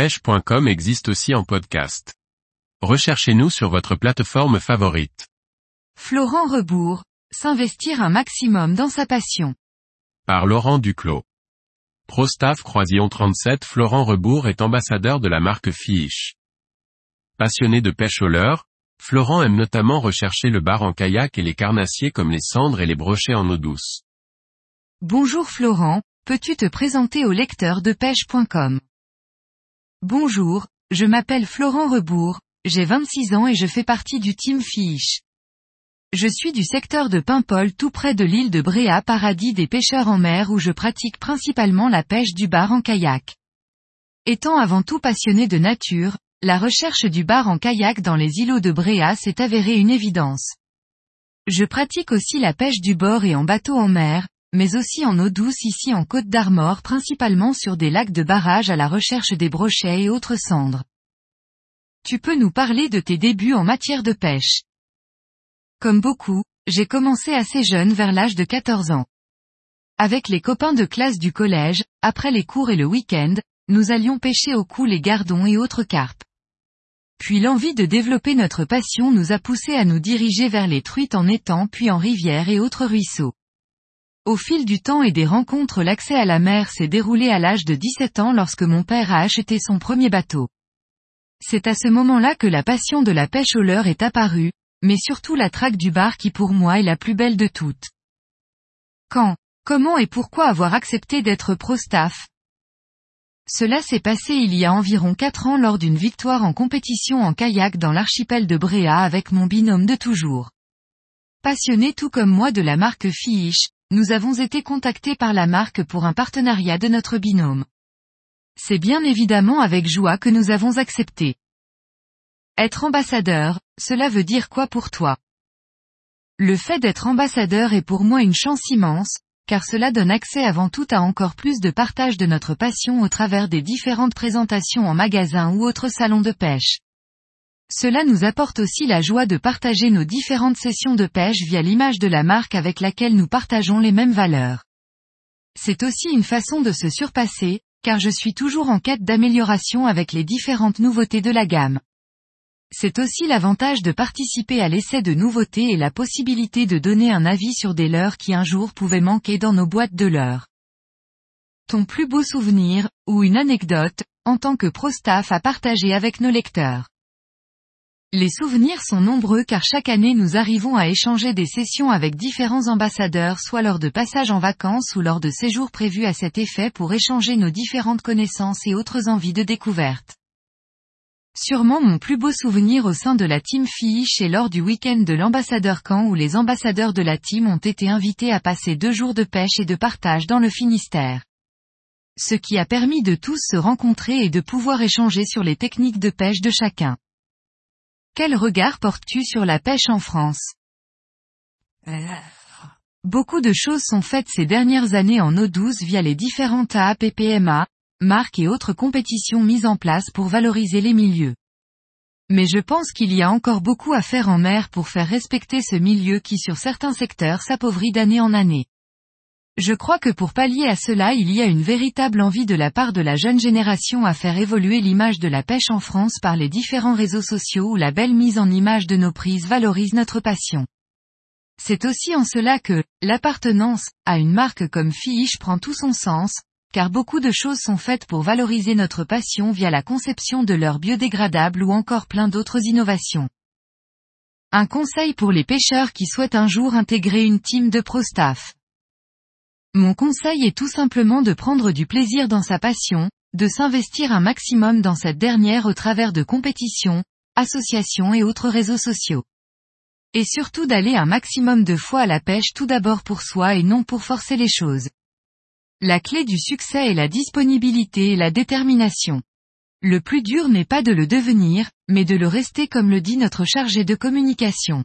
pêche.com existe aussi en podcast. Recherchez-nous sur votre plateforme favorite. Florent Rebourg, s'investir un maximum dans sa passion. Par Laurent Duclos. Prostaff Croisillon 37 Florent Rebourg est ambassadeur de la marque Fiche. Passionné de pêche au leurre, Florent aime notamment rechercher le bar en kayak et les carnassiers comme les cendres et les brochets en eau douce. Bonjour Florent, peux-tu te présenter au lecteur de pêche.com Bonjour, je m'appelle Florent Rebourg, j'ai 26 ans et je fais partie du team Fiche. Je suis du secteur de Paimpol tout près de l'île de Bréa paradis des pêcheurs en mer où je pratique principalement la pêche du bar en kayak. Étant avant tout passionné de nature, la recherche du bar en kayak dans les îlots de Bréa s'est avérée une évidence. Je pratique aussi la pêche du bord et en bateau en mer, mais aussi en eau douce ici en Côte d'Armor principalement sur des lacs de barrage à la recherche des brochets et autres cendres. Tu peux nous parler de tes débuts en matière de pêche? Comme beaucoup, j'ai commencé assez jeune vers l'âge de 14 ans. Avec les copains de classe du collège, après les cours et le week-end, nous allions pêcher au cou les gardons et autres carpes. Puis l'envie de développer notre passion nous a poussé à nous diriger vers les truites en étang puis en rivière et autres ruisseaux. Au fil du temps et des rencontres l'accès à la mer s'est déroulé à l'âge de 17 ans lorsque mon père a acheté son premier bateau. C'est à ce moment-là que la passion de la pêche au leurre est apparue, mais surtout la traque du bar qui pour moi est la plus belle de toutes. Quand, comment et pourquoi avoir accepté d'être pro-staff? Cela s'est passé il y a environ 4 ans lors d'une victoire en compétition en kayak dans l'archipel de Bréa avec mon binôme de toujours. Passionné tout comme moi de la marque Fiche, nous avons été contactés par la marque pour un partenariat de notre binôme. C'est bien évidemment avec joie que nous avons accepté. Être ambassadeur, cela veut dire quoi pour toi? Le fait d'être ambassadeur est pour moi une chance immense, car cela donne accès avant tout à encore plus de partage de notre passion au travers des différentes présentations en magasin ou autres salons de pêche. Cela nous apporte aussi la joie de partager nos différentes sessions de pêche via l'image de la marque avec laquelle nous partageons les mêmes valeurs. C'est aussi une façon de se surpasser, car je suis toujours en quête d'amélioration avec les différentes nouveautés de la gamme. C'est aussi l'avantage de participer à l'essai de nouveautés et la possibilité de donner un avis sur des leurres qui un jour pouvaient manquer dans nos boîtes de leurres. Ton plus beau souvenir, ou une anecdote, en tant que pro-staff à partager avec nos lecteurs. Les souvenirs sont nombreux car chaque année nous arrivons à échanger des sessions avec différents ambassadeurs soit lors de passages en vacances ou lors de séjours prévus à cet effet pour échanger nos différentes connaissances et autres envies de découverte. Sûrement mon plus beau souvenir au sein de la team Fiche est lors du week-end de l'ambassadeur camp où les ambassadeurs de la team ont été invités à passer deux jours de pêche et de partage dans le Finistère. Ce qui a permis de tous se rencontrer et de pouvoir échanger sur les techniques de pêche de chacun. Quel regard portes-tu sur la pêche en France? Beaucoup de choses sont faites ces dernières années en eau douce via les différentes AAPPMA, marques et autres compétitions mises en place pour valoriser les milieux. Mais je pense qu'il y a encore beaucoup à faire en mer pour faire respecter ce milieu qui sur certains secteurs s'appauvrit d'année en année. Je crois que pour pallier à cela il y a une véritable envie de la part de la jeune génération à faire évoluer l'image de la pêche en France par les différents réseaux sociaux où la belle mise en image de nos prises valorise notre passion. C'est aussi en cela que, l'appartenance, à une marque comme Fiche prend tout son sens, car beaucoup de choses sont faites pour valoriser notre passion via la conception de leurs biodégradables ou encore plein d'autres innovations. Un conseil pour les pêcheurs qui souhaitent un jour intégrer une team de pro-staff. Mon conseil est tout simplement de prendre du plaisir dans sa passion, de s'investir un maximum dans cette dernière au travers de compétitions, associations et autres réseaux sociaux. Et surtout d'aller un maximum de fois à la pêche tout d'abord pour soi et non pour forcer les choses. La clé du succès est la disponibilité et la détermination. Le plus dur n'est pas de le devenir, mais de le rester comme le dit notre chargé de communication.